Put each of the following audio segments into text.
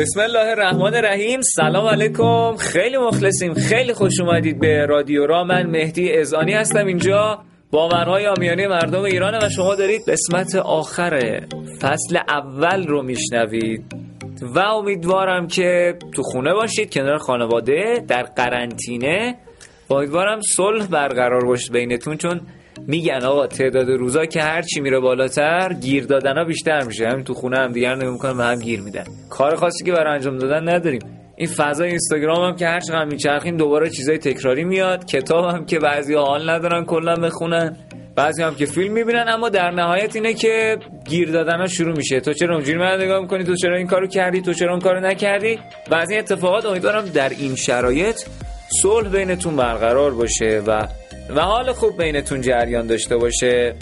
بسم الله الرحمن الرحیم. سلام علیکم. خیلی مخلصیم. خیلی خوش اومدید به رادیو را. من مهدی ازانی هستم اینجا. باورهای آمیانه مردم ایرانه و شما دارید قسمت آخر فصل اول رو میشنوید. و امیدوارم که تو خونه باشید کنار خانواده در قرنطینه. امیدوارم صلح برقرار باشه بینتون چون میگن آقا تعداد روزا که هر چی میره بالاتر گیر دادن بیشتر میشه. همین تو خونه هم دیگر نمی‌کنن و هم گیر میدن. کار خاصی که برای انجام دادن نداریم. این فضای اینستاگرام هم که هر چقدر میچرخیم دوباره چیزای تکراری میاد. کتاب هم که بعضی حال ندارن کلا بخونن. بعضی هم که فیلم می‌بینن اما در نهایت اینه که گیر دادن ها شروع میشه. تو چرا اونجوری من نگاه می‌کنی؟ تو چرا این کارو کردی؟ تو چرا اون کارو نکردی؟ بعضی اتفاقات امیدوارم در این شرایط صلح بینتون برقرار باشه و و حال خوب بینتون جریان داشته باشه.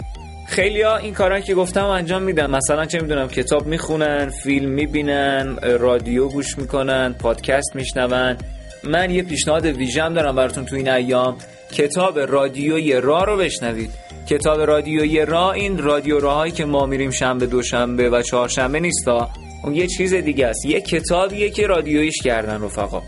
خیلی ها این کارا که گفتم انجام میدن. مثلا چه می‌دونم کتاب می‌خونن فیلم می‌بینن رادیو گوش می‌کنن پادکست میشنون. من یه پیشنهاد ویژم دارم براتون تو این ایام. کتاب رادیوی را رو بشنوید. کتاب رادیوی را این رادیو راهایی که ما میریم شنبه دوشنبه و چهارشنبه نیستا اون یه چیز دیگه است. یه کتابیه که رادیویش کردن رفقا.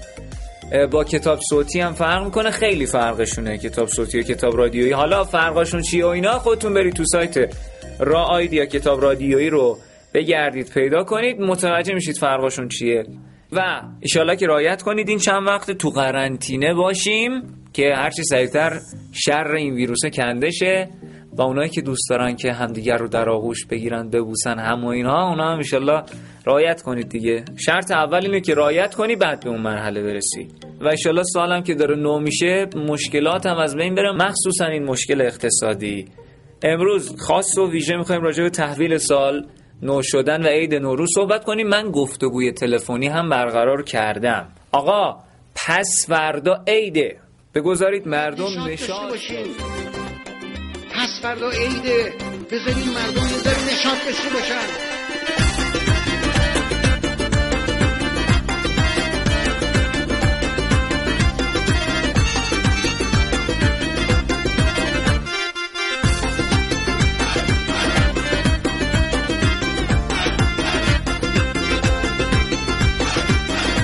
با کتاب صوتی هم فرق می‌کنه. خیلی فرقشونه کتاب صوتی و کتاب رادیویی. حالا فرقشون چیه و اینا خودتون برید تو سایت را آیدیا کتاب رادیویی رو بگردید پیدا کنید. متوجه میشید فرقشون چیه. و ایشالا که رایت کنید این چند وقت تو قرنطینه باشیم که هرچی سریعتر شر این ویروسه کندشه. و اونایی که دوست دارن که همدیگر رو در آغوش بگیرن ببوسن هم و اینها اونا هم ایشالله رایت کنید دیگه. شرط اول اینه که رایت کنی بعد به اون مرحله برسی. و ایشالله سالم که داره نو میشه مشکلات هم از بین بره مخصوصا این مشکل اقتصادی. امروز خاص و ویژه می‌خوایم راجع به تحویل سال نو شدن و عید نوروز صحبت کنیم. من گفتگوی تلفنی هم برقرار کردم. آقا پس فردا عیده. بگذارید مردم نشاد پس فردا عیده بذارین مردم یه ذره نشاط داشته باشن.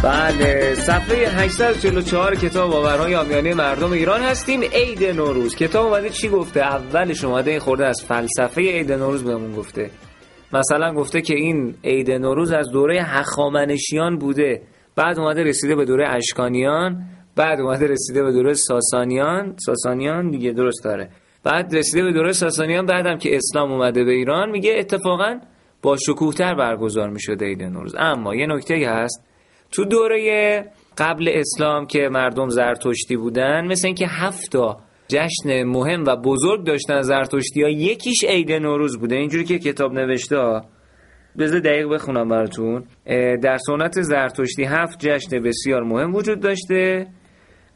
بله صفحه 844 کتاب باورهای آمیانه مردم ایران هستیم. عید نوروز. کتاب اومده چی گفته؟ اولش اومده خورده از فلسفه عید نوروز بهمون گفته. مثلا گفته که این عید نوروز از دوره هخامنشیان بوده. بعد اومده رسیده به دوره اشکانیان. بعد اومده رسیده به دوره ساسانیان. ساسانیان دیگه درست داره. بعد رسیده به دوره ساسانیان بعدم که اسلام اومده به ایران میگه اتفاقا با شکوهتر برگزار می‌شده عید نوروز. اما یه نکته هست. تو دوره قبل اسلام که مردم زرتشتی بودن مثل اینکه هفتا جشن مهم و بزرگ داشتن زرتشتی ها یکیش عید نوروز بوده. اینجوری که کتاب نوشته بذار دقیق بخونم براتون. در سنت زرتشتی هفت جشن بسیار مهم وجود داشته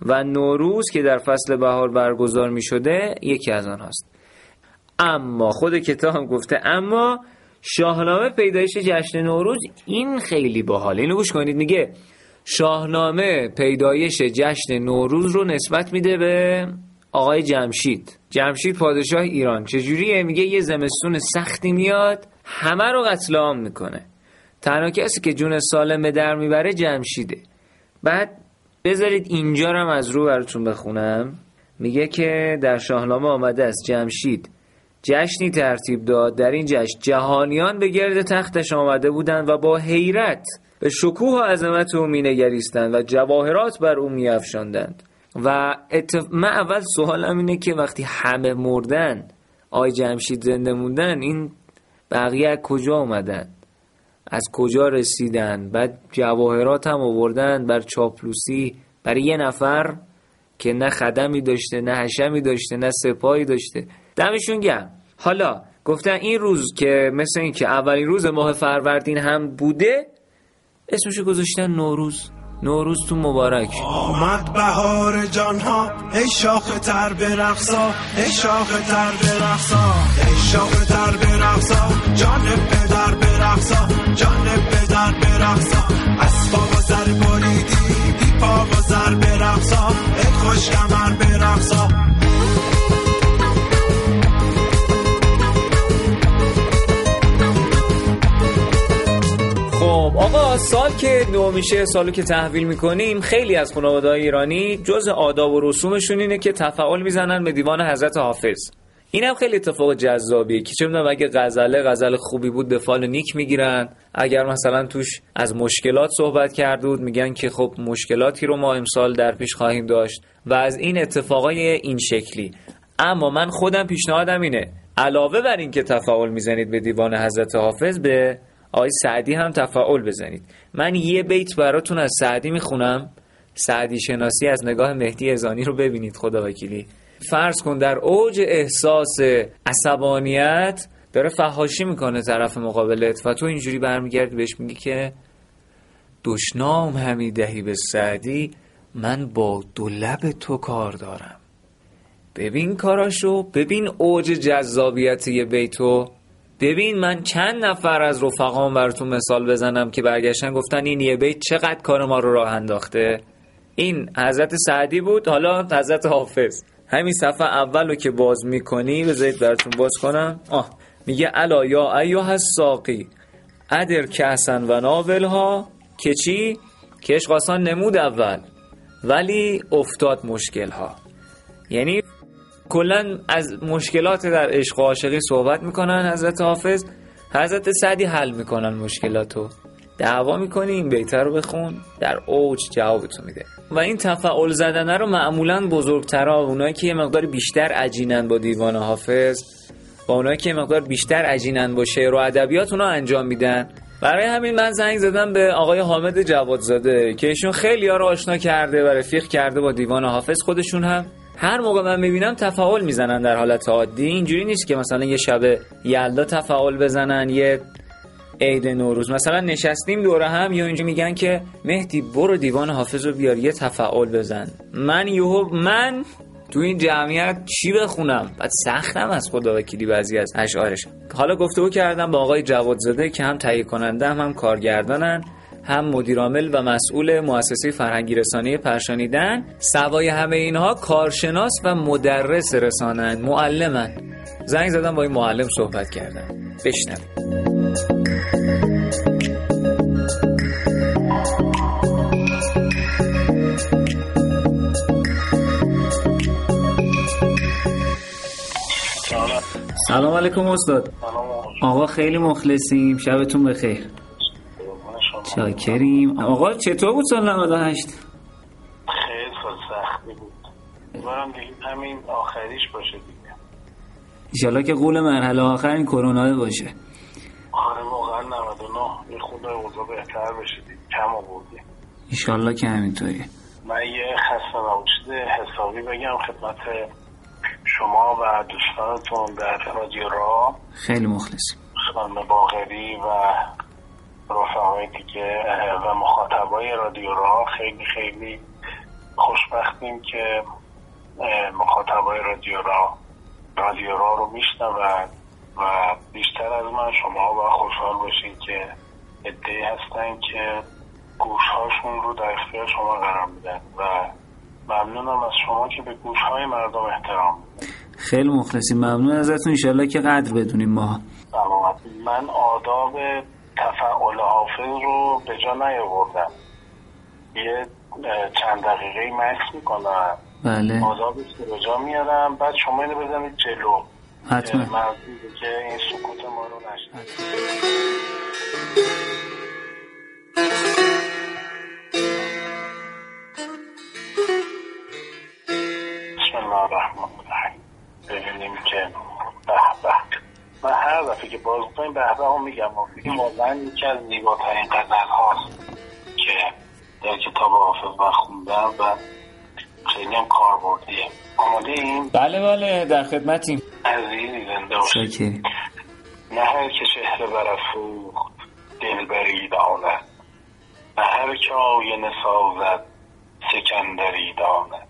و نوروز که در فصل بهار برگزار می شده یکی از آن هست اما خود کتاب هم گفته اما شاهنامه پیدایش جشن نوروز این خیلی باحاله. اینو گوش کنید. میگه شاهنامه پیدایش جشن نوروز رو نسبت میده به آقای جمشید. جمشید پادشاه ایران. چجوریه؟ میگه یه زمستون سختی میاد همه رو قتل عام می‌کنه. تنها کسی که جون سالم در می‌بره جمشیده. بعد بذارید اینجا رو از رو براتون بخونم. میگه که در شاهنامه آمده است جمشید جشنی ترتیب داد. در این جشن جهانیان به گرد تختش آمده بودند و با حیرت به شکوه و عظمت او مینگریستند و جواهرات بر او میافشاندند. و اتف... من اول سوالم اینه که وقتی همه مردن آی جمشید زنده موندن این بقیه کجا آمدن؟ از کجا رسیدن؟ بعد جواهرات هم آوردن بر چاپلوسی برای یه نفر که نه خدمی داشته نه حشمی داشته نه سپاهی داشته. دمشون گرم. حالا گفتن این روز که مثل این که اولین روز ماه فروردین هم بوده اسمشو گذاشتن نوروز. نوروز تو مبارک. آمد بهار جانها ای شاخ تر برقصا ای شاخ تر برقصا ای شاخ تر برقصا جان پدر برقصا جان پدر برقصا از و سر بریدی بی پا و سر برقصا ای خوش کمر برقصا سال که نو میشه سالو که تحویل می‌کنیم خیلی از خانواده ایرانی جز آداب و رسومشون اینه که تفعال می‌زنن به دیوان حضرت حافظ. این هم خیلی اتفاق جذابیه که چه می‌دونم اگه غزله غزل خوبی بود به فال نیک می‌گیرن. اگر مثلا توش از مشکلات صحبت کرده بود میگن که خب مشکلاتی رو ما امسال در پیش خواهیم داشت و از این اتفاقای این شکلی. اما من خودم پیشنهادم اینه علاوه بر این که تفاعل می‌زنید به دیوان حضرت حافظ به آقای سعدی هم تفاعل بزنید. من یه بیت براتون از سعدی می‌خونم. سعدی شناسی از نگاه مهدی ازانی رو ببینید خدا وکیلی. فرض کن در اوج احساس عصبانیت داره فهاشی می‌کنه طرف مقابلت و تو اینجوری برمیگردی بهش میگی که دشنام همی دهی به سعدی من با دو لب تو کار دارم. ببین کاراشو ببین اوج جذابیت یه بیتو. ببین من چند نفر از رفقام براتون مثال بزنم که برگشتن گفتن این یه بیت چقدر کار ما رو راه انداخته. این حضرت سعدی بود حالا حضرت حافظ. همین صفحه اول رو که باز می‌کنی بذارید براتون باز کنم. آه میگه الا یا ایها الساقی ادر کسن و ناول ها که چی؟ که نمود اول ولی افتاد مشکل ها یعنی کلا از مشکلات در عشق و عاشقی صحبت می‌کنن حضرت حافظ. حضرت سعدی حل می‌کنن مشکلاتو. دعوا می‌کنی این بیتر رو بخون در اوج جوابتو میده. و این تفعول زدنه رو معمولا بزرگترا اونایی که یه مقدار بیشتر عجینن با دیوان حافظ با اونایی که یه مقدار بیشتر عجینن با شعر و ادبیات اونا انجام میدن. برای همین من زنگ زدم به آقای حامد جوادزاده که ایشون خیلی ها رو آشنا کرده و رفیق کرده با دیوان حافظ خودشون هم. هر موقع من می‌بینم تفاعل می‌زنن در حالت عادی. اینجوری نیست که مثلا یه شب یلدا تفاعل بزنن یه عید نوروز. مثلا نشستیم دوره هم یا اینجا میگن که مهدی برو دیوان حافظ رو بیار یه تفاعل بزن. من یهو من تو این جمعیت چی بخونم؟ بعد سختم از خدا وکیلی بعضی از اشعارش. حالا گفتگو کردم با آقای جوادزاده که هم تهیه کننده هم, هم کارگردانن. هم مدیرعامل و مسئول مؤسسه فرهنگی رسانه پرشانیدن سوای همه اینها کارشناس و مدرس رسانن معلمن زنگ زدم با این معلم صحبت کردم بشنویم. سلام. علیکم استاد. آقا خیلی مخلصیم. شبتون بخیر. چاکریم آقا چطور بود سال 98 خیلی سال سختی بود. دیگه همین آخریش باشه دیگه. ایشالله که قول مرحله آخر این کرونا باشه. آره واقعا 99 یه خود اوضاع بهتر بشه دیگه. کم آوردی ایشالله که همینطوریه. من یه خسته نباشید حسابی بگم خدمت شما و دوستانتون در رادیو را. خیلی مخلصیم. خانم باغری و رفقای دیگه و مخاطبای رادیو را خیلی خیلی خوشبختیم که مخاطبای رادیو را رادیو را رو میشنون و بیشتر از من شما با خوشحال باشین که ادهی هستن که گوشهاشون رو در اختیار شما قرار میدن و ممنونم از شما که به گوشهای مردم احترام خیلی مخلصیم. ممنون ازتون. انشالله که قدر بدونیم ما. من آداب تفعال حافظ رو به جا نیاوردم. یه چند دقیقه مکس می‌کنم. بله. آدابش رو به جا میارم. بعد شما اینو بزنید جلو. حتما. که این سکوت ما رو نشد من هر دفعه که باز کنیم به هم میگم. این واقعا یکی از زیباترین غزل هاست که در کتاب حافظ خوندم و خیلی هم کار بردیه آماده این بله بله در خدمتیم. عزیزی زنده باشید. نه هر که چهره برافروخت دل برید آنه. نه هر که آینه سازد سکندری دانه.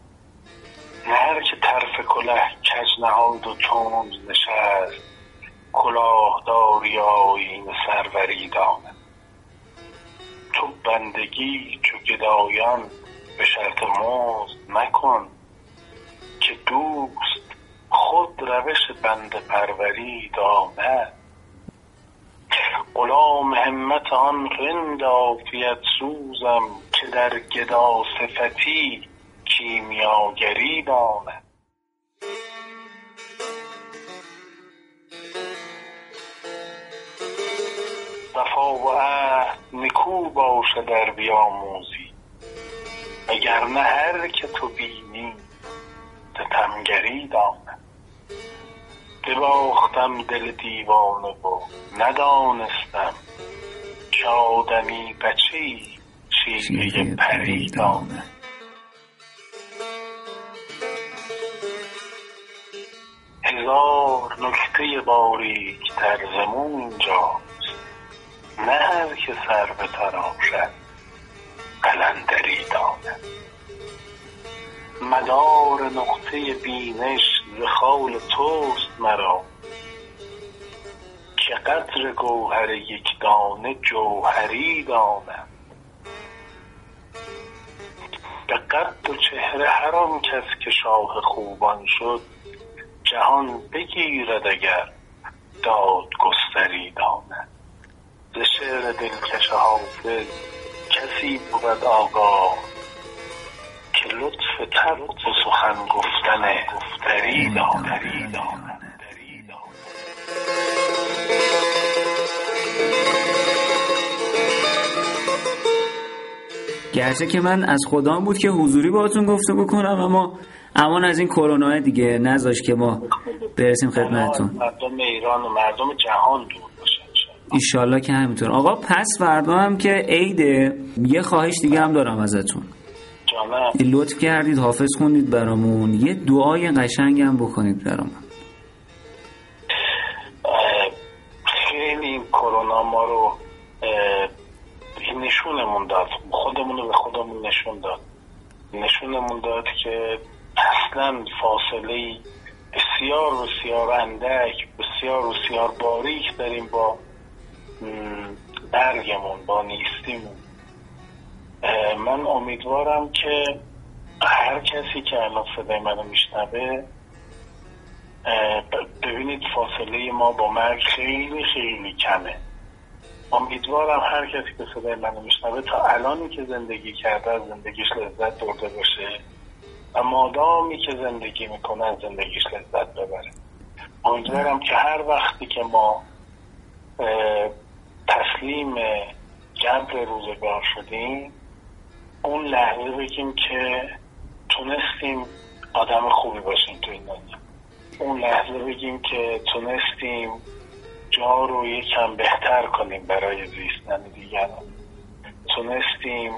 نه هر که طرف کله کج نهاد و تند نشست کلاه داری آیین سروری دانه تو بندگی چو گدایان به شرط مزد مکن که دوست خود روش بند پروری دانه غلام همت آن رند عافیت سوزم که در گدا صفتی کیمیاگری داند و عهد نکو باشه در بیاموزی. اگر نه هر که تو بینی ستمگری داند بباختم دل دیوانه و ندانستم که آدمی بچه ای شیوه پری داند هزار نکته باریک در زمون اینجاست نه هر که سر به تراشد قلندری داند. مدار نقطه بینش ز خال توست مرا. که قدر گوهر یک دانه جوهری دانم. به قد و چهره هر آن کس که شاه خوبان شد جهان بگیرد اگر داد گستری داند. ز شعر دلکش حافظ کسی بود آگاه که لطف طبع و سخن گفتن گفتری داند گرچه که من از خدام بود که حضوری باهاتون گفته بکنم اما امان از این کرونا دیگه نذاش که ما برسیم خدمتتون. مردم ایران و مردم جهان دور. ایشالله که همینطور. آقا پس فردا هم که عیده یه خواهش دیگه هم دارم ازتون. لطف کردید حافظ خوندید برامون. یه دعای قشنگ هم بکنید برامون. خیلی این کرونا ما رو نشونمون داد. خودمون رو به خودمون نشون داد. نشونمون داد که اصلا فاصله بسیار بسیار اندک بسیار بسیار باریک داریم با برگمون با نیستیمون اه، من امیدوارم که هر کسی که الان صدای منو میشنوه ببینید فاصله ما با مرگ خیلی خیلی کمه. امیدوارم هر کسی که صدای منو میشنوه تا الانی که زندگی کرده از زندگیش لذت برده باشه و مادامی که زندگی می‌کنه از زندگیش لذت ببره. امیدوارم که هر وقتی که ما تسلیم جبر روزگار شدیم اون لحظه بگیم که تونستیم آدم خوبی باشیم تو این دنیا. اون لحظه بگیم که تونستیم جا رو یکم بهتر کنیم برای زیستن دیگران. تونستیم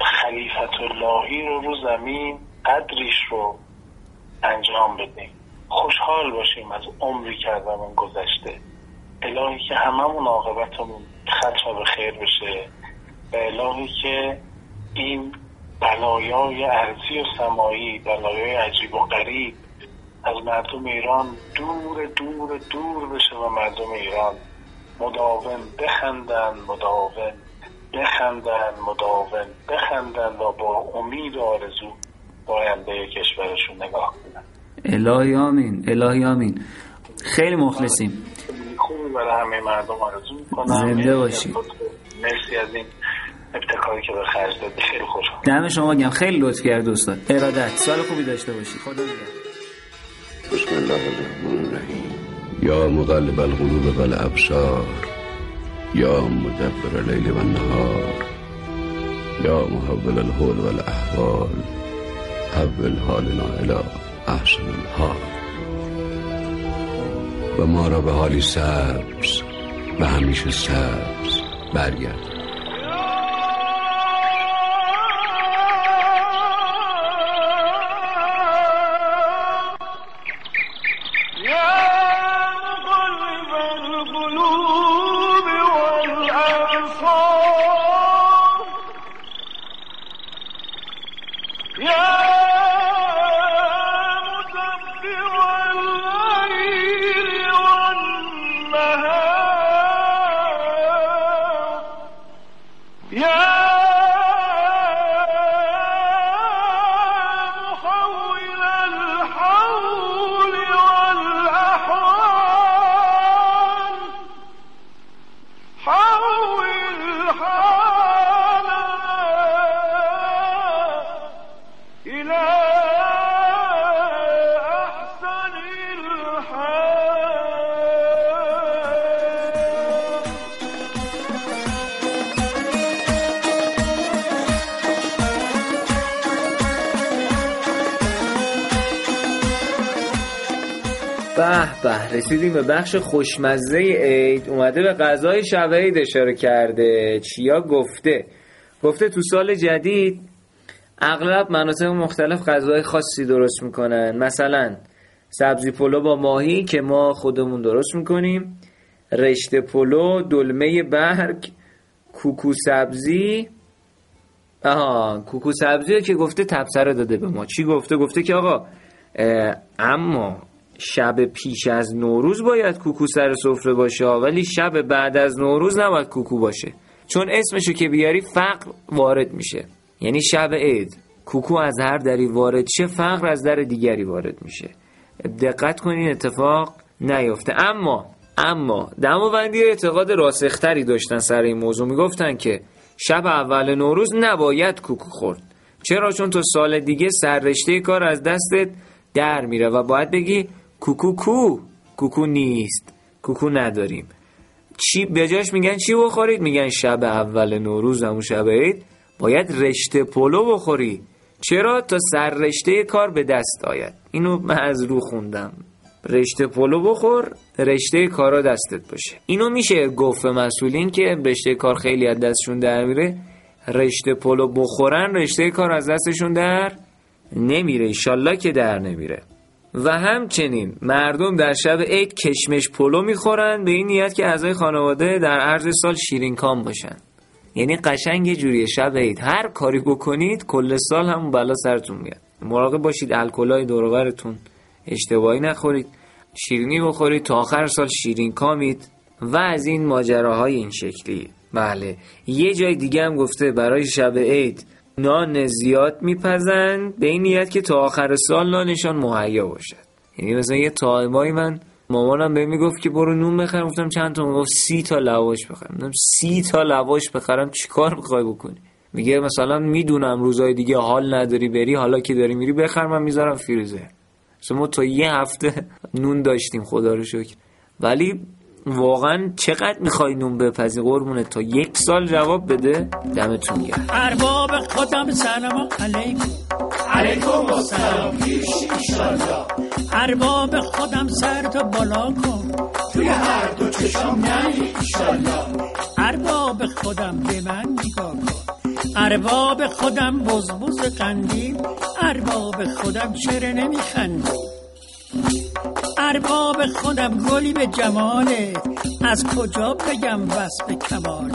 خلیفت اللهی رو رو زمین قدریش رو انجام بدیم. خوشحال باشیم از عمری که ازمون گذشته. الهی که هممون عاقبتمون ختم به خیر بشه و الهی که این بلایای ارزی و سمایی بلایای عجیب و غریب از مردم ایران دور دور دور بشه و مردم ایران مداوم بخندن مداوم بخندن مداوم بخندن و با امید و آرزو آینده کشورشون نگاه کنن. الهی آمین الهی آمین. خیلی مخلصیم. خوبی برای همه مردم آرزو می‌کنم زنده باشی. مرسی از این ابتکاری که به خرج دادی. خیلی خوشحال دم شما گم خیلی لطف کرد استاد. ارادت. سال خوبی داشته باشید خدا نگهدار. بسم الله الرحمن الرحیم. یا مقلب القلوب والابصار. یا مدبر اللیل والنهار. یا محول الحول والاحوال حول حالنا الى احسن الحال. و ما را به حالی سبز و همیشه سبز برگرد. Yeah! رسیدیم به بخش خوشمزه عید. اومده به غذای شب عید اشاره کرده. چیا گفته؟ گفته تو سال جدید اغلب مناطق مختلف غذای خاصی درست می‌کنن. مثلا سبزی پلو با ماهی که ما خودمون درست می‌کنیم. رشته پلو دلمه برگ کوکو سبزی. آها کوکو سبزی که گفته تبسره داده به ما. چی گفته؟ گفته که آقا اما شب پیش از نوروز باید کوکو سر سفره باشه ولی شب بعد از نوروز نباید کوکو باشه. چون اسمشو که بیاری فقر وارد میشه. یعنی شب عید کوکو از هر دری وارد شه فقر از در دیگری وارد میشه. دقت کنین اتفاق نیفته. اما اما دماوندی اعتقاد راسختری داشتن سر این موضوع. می‌گفتن که شب اول نوروز نباید کوکو خورد. چرا؟ چون تو سال دیگه سررشته کار از دستت در میره و باید بگی کوکو کو. کوکو نیست. کوکو نداریم. چی بجاش میگن چی بخورید؟ میگن شب اول نوروز همون شب عید. باید رشته پلو بخوری چرا؟ تا سر رشته کار به دست آید. اینو من از رو خوندم. رشته پلو بخور رشته کارا دستت باشه. اینو میشه گفت مسئولین که رشته کار خیلی از دستشون در میره. رشته پلو بخورن رشته کار از دستشون در نمیره. ایشالله که در نمیره. و همچنین مردم در شب عید کشمش پلو می‌خورن به این نیت که اعضای خانواده در عرض سال شیرین کام باشن یعنی قشنگ یه جوریه شب عید. هر کاری بکنید کل سال همون بلا سرتون میاد. مراقب باشید الکلای دورورتون اشتباهی نخورید شیرینی بخورید تا آخر سال شیرین کامید و از این ماجراهای این شکلی. بله یه جای دیگه هم گفته برای شب عید نان زیاد میپزند به این نیت که تا آخر سال نانشان مهیا باشد. یعنی مثلا یه time ایی من مامانم به می‌گفت که برو نون بخرم گفتم چند تا؟ می‌گفت سی تا لواش بخرم. گفتم سی تا لواش بخرم چیکار می‌خوای بکنی؟ میگه مثلا می‌دونم روزای دیگه حال نداری بری حالا که داری میری بخر من می‌ذارم فریزر. ما تا یه هفته نون داشتیم خدا رو شکر. ولی واقعا چقدر می‌خوای نون بپزی؟ قربونه تا یک سال جواب بده دمتون گرم. ارباب خودم سلام علیکم. علیکم السلام. پیش ایشالله ارباب خودم سر تو بالا کن. توی هر دو چشم نهی ایشالله ارباب خودم به من نگاه کن. ارباب خودم بزبز قندی. ارباب خودم چرا نمیخندی؟ ارباب خودم گلی به جماله. از کجا بگم وصف کماله؟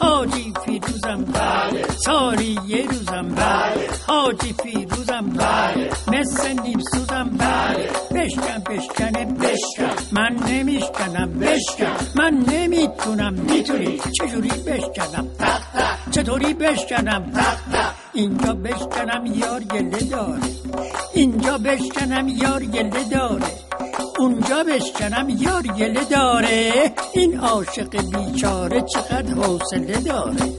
حاجی فیروزم بله. سالی یه روزم بله. حاجی فیروزم بله. مثل نیم سوزم بله. بشکن بشکنه بشکن. من نمیشکنم بشکن. من نمی‌تونم می‌تونی. چجوری بشکنم؟ چطوری بشکنم؟ اینجا بشکنم یار گله داره. اینجا بشکنم یار گله داره. اونجا بشکنم یار گله داره. این عاشق بیچاره چقدر حوصله داره.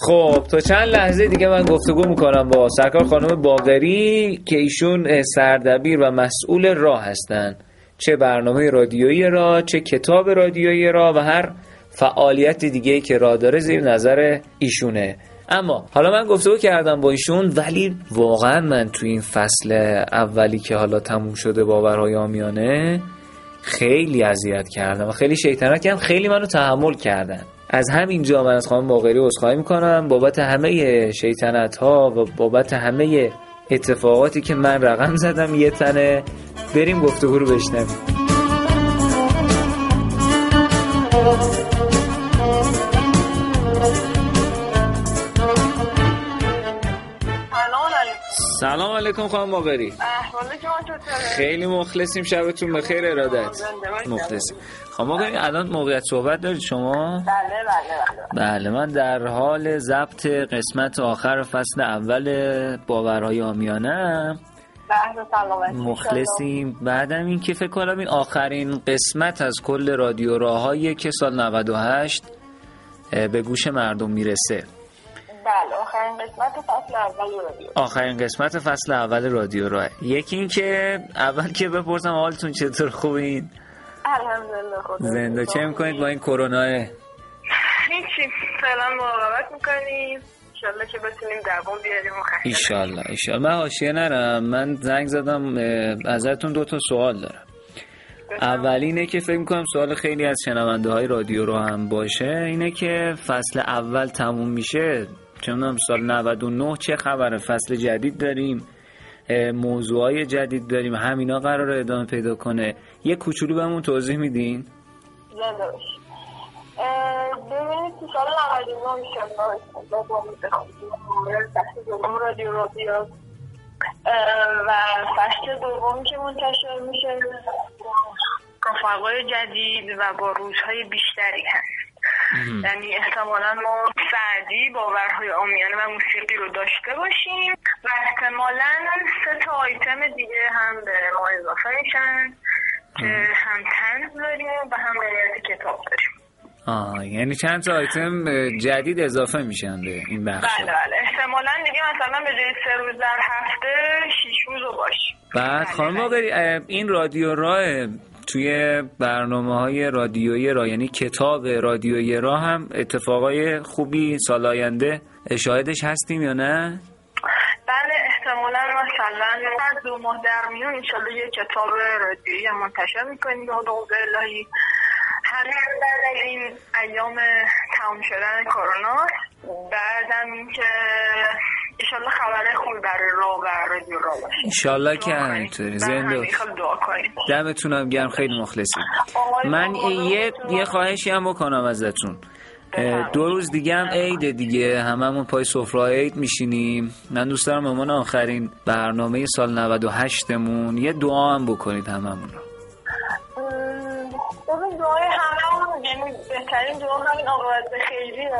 خب تا چند لحظه دیگه من گفتگو می‌کنم با سرکار خانم باغری که ایشون سردبیر و مسئول راه هستن. چه برنامه رادیویی را چه کتاب رادیویی را و هر فعالیت دیگه که راه داره زیر نظر ایشونه. اما حالا من گفتگو کردم با ایشون ولی واقعا من تو این فصل اولی که حالا تموم شده باورهای آمیانه خیلی اذیت کردم و خیلی شیطنت کردم. خیلی منو تحمل کردن. از همین جا من از خانم باقری عذرخواهی می‌کنم. بابت همه شیطنت ها و بابت همه اتفاقاتی که من رقم زدم یه تنه بریم گفتگو رو بشنویم. علیکم خانم باقری؟ خیلی مخلصیم شبتون بخیر ارادت. مخلصیم. خانم باقری الان موقعیت صحبت دارید شما؟ بله بله بله من در حال ضبط قسمت آخر فصل اول باورهای آمیانه. مخلصیم. بعدم این که فکر کنم این آخرین قسمت از کل رادیو راهایی که سال 98 اه، به گوش مردم می‌رسه. آخرین قسمت فصل اول رادیو. آخرین قسمت فصل اول رادیو راه. یکی این که اول که بپرسم حالتون چطور؟ خوبین؟ الحمدلله خدا زنده. چه می‌کنید با این کرونا؟ هیچی. فعلا مراقبت می‌کنیم. انشالله که بتونیم دوام بیاریم ایشالله ایشالله من حاشیه نرم. من زنگ زدم ازتون دو تا سوال دارم. اولینه که فکر می‌کنم سوال خیلی از شنونده های رادیو رو هم باشه. اینه که فصل اول تموم میشه. چون سال 99 چه خبره فصل جدید داریم موضوع های جدید داریم همینا قرار ادامه پیدا کنه. یه کوچولو بهمون توضیح میدین؟ سال 99 میشه رادیو رادیو. و فصل دوم که منتشر میشه رفقای جدید و با روزهای بیشتری هست. یعنی احتمالا ما سعدی باورهای آمیانه و موسیقی رو داشته باشیم و احتمالا سه تا آیتم دیگه هم به ما اضافه میشن که هم تنز داریم و هم روایت کتاب داریم. آه یعنی چند تا آیتم جدید اضافه میشن به این بخش بله بله. احتمالا دیگه مثلا به جای سه روز در هفته شیش روز رو باشیم بعد خانم این رادیو راه توی برنامه های رادیویی را یعنی کتاب رادیویی را هم اتفاقای خوبی سال آینده شاهدش هستیم یا نه؟ بله احتمالا مثلا هر دو ماه در میون انشالله یه کتاب رادیویی منتشر می‌کنیم به حدود الهی همین بعد از این ایام تمام شدن کرونا بعدم اینکه ایشالله خبر خوبی برای را و رادیو را باشه. ایشالله که همینطوری. زنده دمتونم گرم. خیلی مخلصیم. من یه یه خواهشی هم بکنم ازتون. دو روز دیگه هم عید دیگه. هممون پای سفره عید میشینیم. من دوست دارم امان آخرین برنامه سال 98 مون یه دعا هم بکنید هممون رو. دعای هممون یعنی بهترین دعا همین آقابت خیریه.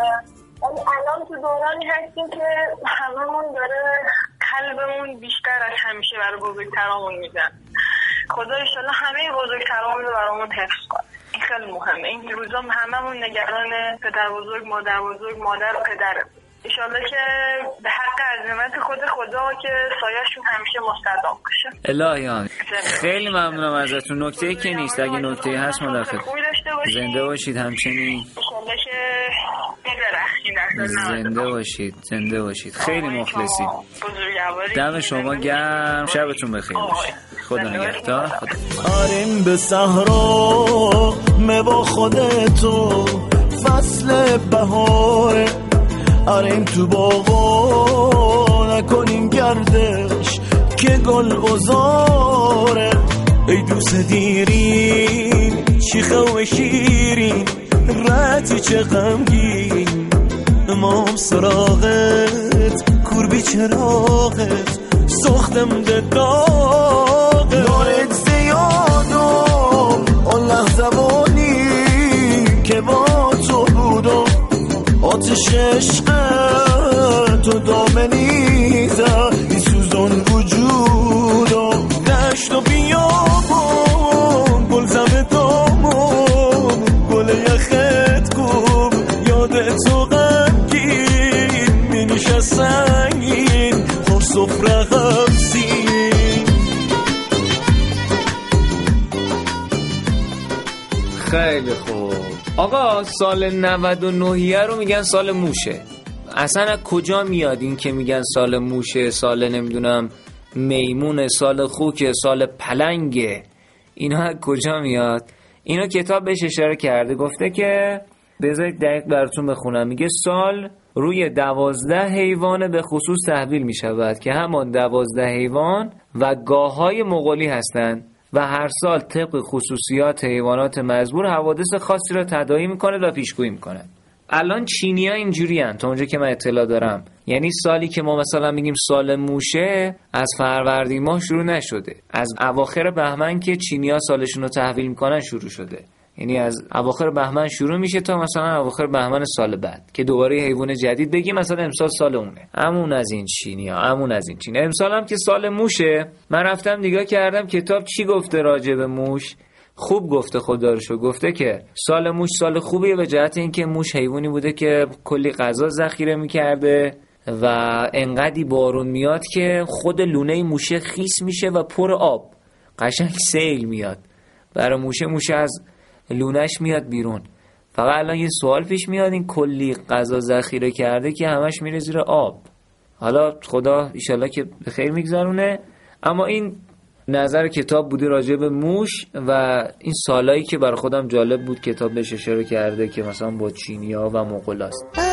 ولی الان تو دورانی هستیم که هممون داره قلبمون بیشتر از همیشه برای بزرگترامون میزن خدا ایشالله همه بزرگترامون رو برامون حفظ کنه. این خیلی مهمه. این روزا هممون نگران پدر بزرگ مادر بزرگ مادر و پدره. ایشالله که به حق عظمت خود خدا که سایهشون همیشه مستدام باشه. الهیان. خیلی ممنونم ازتون. نکته که نیست. اگه نکته هست مداخل زنده باشید همچنین. زنده باشید زنده باشید. خیلی مخلصیم دم شما گرم. شبتون بخیر. باشه. خدا نگهدار. آریم به صحرا با خودتو فصل بهاره آریم تو باغا نکنیم گردش که گل بزاره ای دوست دیرین شیخه و شیرین رتی چه غمگین. امام سراغت. کوربی چراغت. سختم ده داغ نارت زیادم آن لحظه که با تو بودم. آتش عشق تو دامنی زد. سال 99 رو میگن سال موشه. اصلا از کجا میاد این که میگن سال موشه سال نمی‌دونم میمون سال خوک سال پلنگه اینا از کجا میاد؟ اینا کتاب بهش اشاره کرده گفته که بذارید دقیق براتون بخونم. میگه سال روی دوازده حیوان به خصوص تحویل می‌شود که همان دوازده حیوان و گاه های مغولی هستند. و هر سال طبق خصوصیات حیوانات مزبور حوادث خاصی را تداعی می‌کنه و پیشگویی می‌کنه الان چینی ها اینجوری هن تا اونجا که من اطلاع دارم. یعنی سالی که ما مثلا میگیم سال موشه از فروردین ماه شروع نشده. از اواخر بهمن که چینی ها سالشون رو تحویل می‌کنن شروع شده. یعنی از اواخر بهمن شروع میشه تا مثلا اواخر بهمن سال بعد که دوباره حیوان جدید بگیم مثلا امسال سال اونه. امون از این چینی ها امون از این چینی. امسال هم که سال موشه من رفتم نگاه کردم کتاب چی گفته راجع به موش؟ خوب گفته خدا رو گفته که سال موش سال خوبیه به جهت اینکه موش حیوانی بوده که کلی غذا ذخیره می‌کرده و انقدی بارون میاد که خود لونه موشه خیس میشه و پر آب. قشنگ سیل میاد. برای موشه موشه از لونش میاد بیرون. فقط الان یه سوال پیش میاد این کلی غذا ذخیره کرده که همش میره زیر آب. حالا خدا ایشالله که به خیر میگذرونه. اما این نظر کتاب بودی راجع به موش و این سالایی که برای خودم جالب بود کتاب بهش اشاره کرده که مثلا با چینیا و مغولاست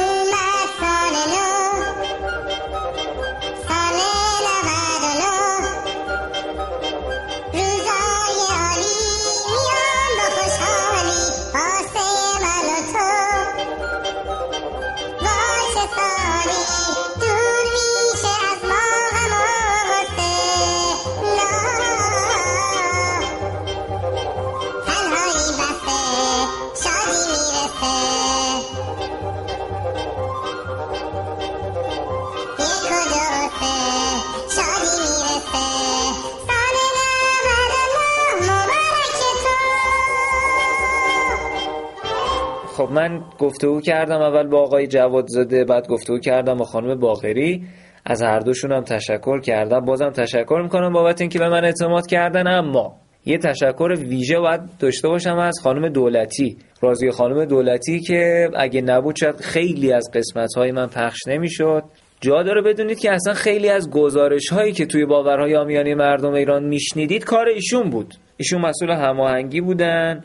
من گفتگو کردم اول با آقای جواد زاده بعد گفتگو کردم با خانم باقری. از هر دوشون هم تشکر کردم. بازم تشکر می‌کنم بابت اینکه به من اعتماد کردن. اما یه تشکر ویژه باید داشته باشم از خانم دولتی. رازی خانم دولتی که اگه نبود شاید خیلی از قسمت های من پخش نمی‌شد. جا داره بدونید که اصلا خیلی از گزارش هایی که توی باورهای آمیانی مردم ایران میشنیدید کار ایشون بود. ایشون مسئول هماهنگی بودن.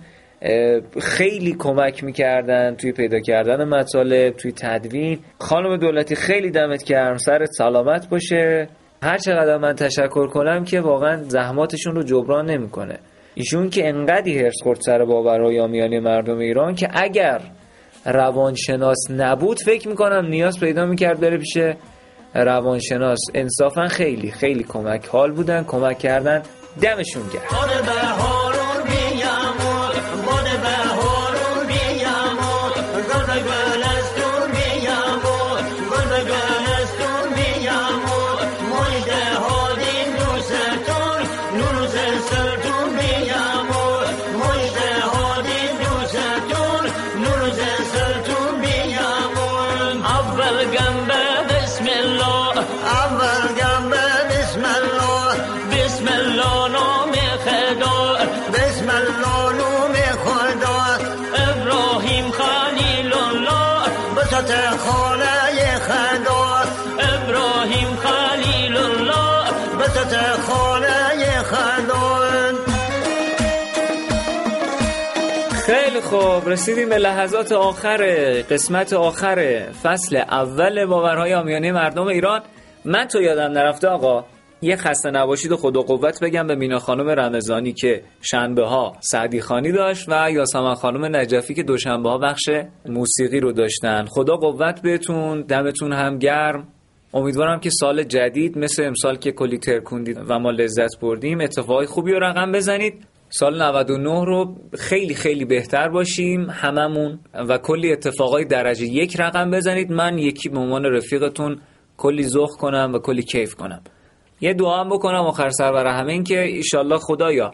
خیلی کمک می‌کردن توی پیدا کردن مطالب توی تدوین. خانم دولتی خیلی دمت کرم سرت سلامت باشه. هر چقدر من تشکر کنم که واقعا زحماتشون رو جبران نمی‌کنه. ایشون که انقدی هرس خورد سر باورهای آمیانی مردم ایران که اگر روانشناس نبود فکر می‌کنم نیاز پیدا می‌کرد بره پیش روانشناس. انصافا خیلی خیلی کمک حال بودن کمک کردن. دمشون گرد خوب رسیدیم به لحظات آخر قسمت آخر فصل اول باورهای آمیانه مردم ایران. من تو یادم نرفته آقا یه خسته نباشید و خود و قوت بگم به مینا خانم رمضانی که شنبه ها سعدی خانی داشت و یاسمن خانم نجفی که دوشنبه ها بخش موسیقی رو داشتن. خدا قوت بهتون دمتون هم گرم. امیدوارم که سال جدید مثل امسال که کلی ترکوندید و ما لذت بردیم اتفاقی خوبی رو رقم بزنید. سال 99 رو خیلی خیلی بهتر باشیم هممون و کلی اتفاقای درجه یک رقم بزنید. من یکی به عنوان رفیقتون کلی زخ کنم و کلی کیف کنم. یه دعا هم بکنم آخر همه این که ایشالله خدایا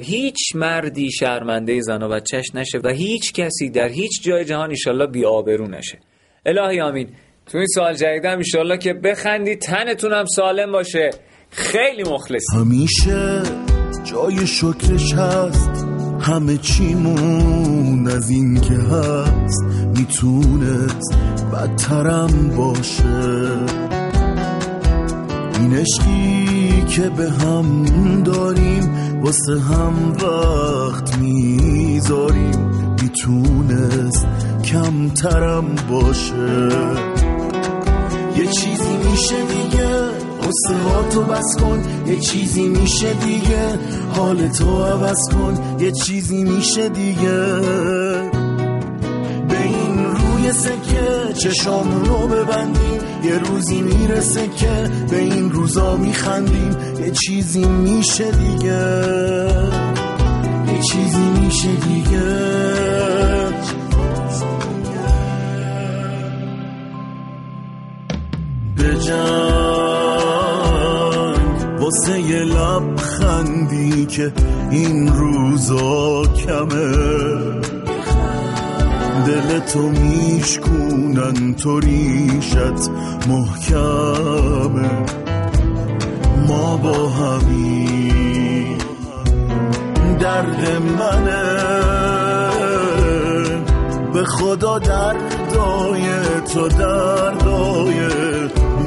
هیچ مردی شرمنده زن و بچهش نشه و هیچ کسی در هیچ جای جهان ایشالله بی آبرو نشه. الهی آمین. تو این سال جدیدم ایشالله که بخندی تنتونم سالم باشه. خیلی مخلص همیشه جای شکرش هست. همه چیمون از این که هست. می‌تونست بدترم باشه. این عشقی که به هم داریم واسه هم وقت می‌ذاریم. می‌تونست کمترم باشه. یه چیزی میشه دیگه. قصه تو بس کن. یه چیزی میشه دیگه. حال تو عوض کن. یه چیزی میشه دیگه. به این روی سکه چشامون رو ببندیم. یه روزی می‌رسه که به این روزا میخندیم. یه چیزی میشه دیگه. یه چیزی میشه دیگه. به واسه یه لبخندی که این روزا کمه. دل تو میشکونن تو ریشت محکمه. ما با همی درد منه. به خدا دردای تو دردای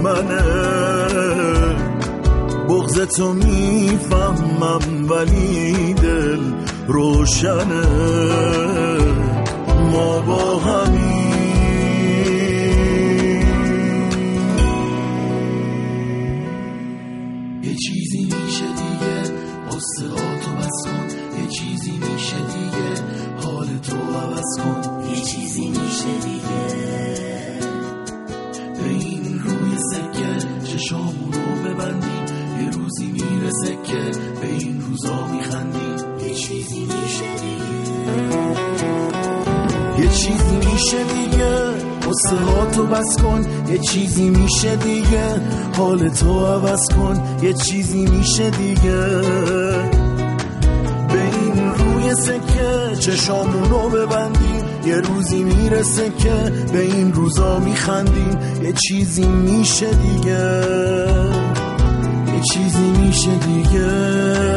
منه. بغز تو می‌فهمم ولی دل روشنه. ما با همین میشه دیگه. حال تو عوض کن یه چیزی میشه دیگه. به این روی سکه چشامونو ببندیم. یه روزی می‌رسه که به این روزا میخندیم. یه چیزی میشه دیگه. یه چیزی میشه دیگه.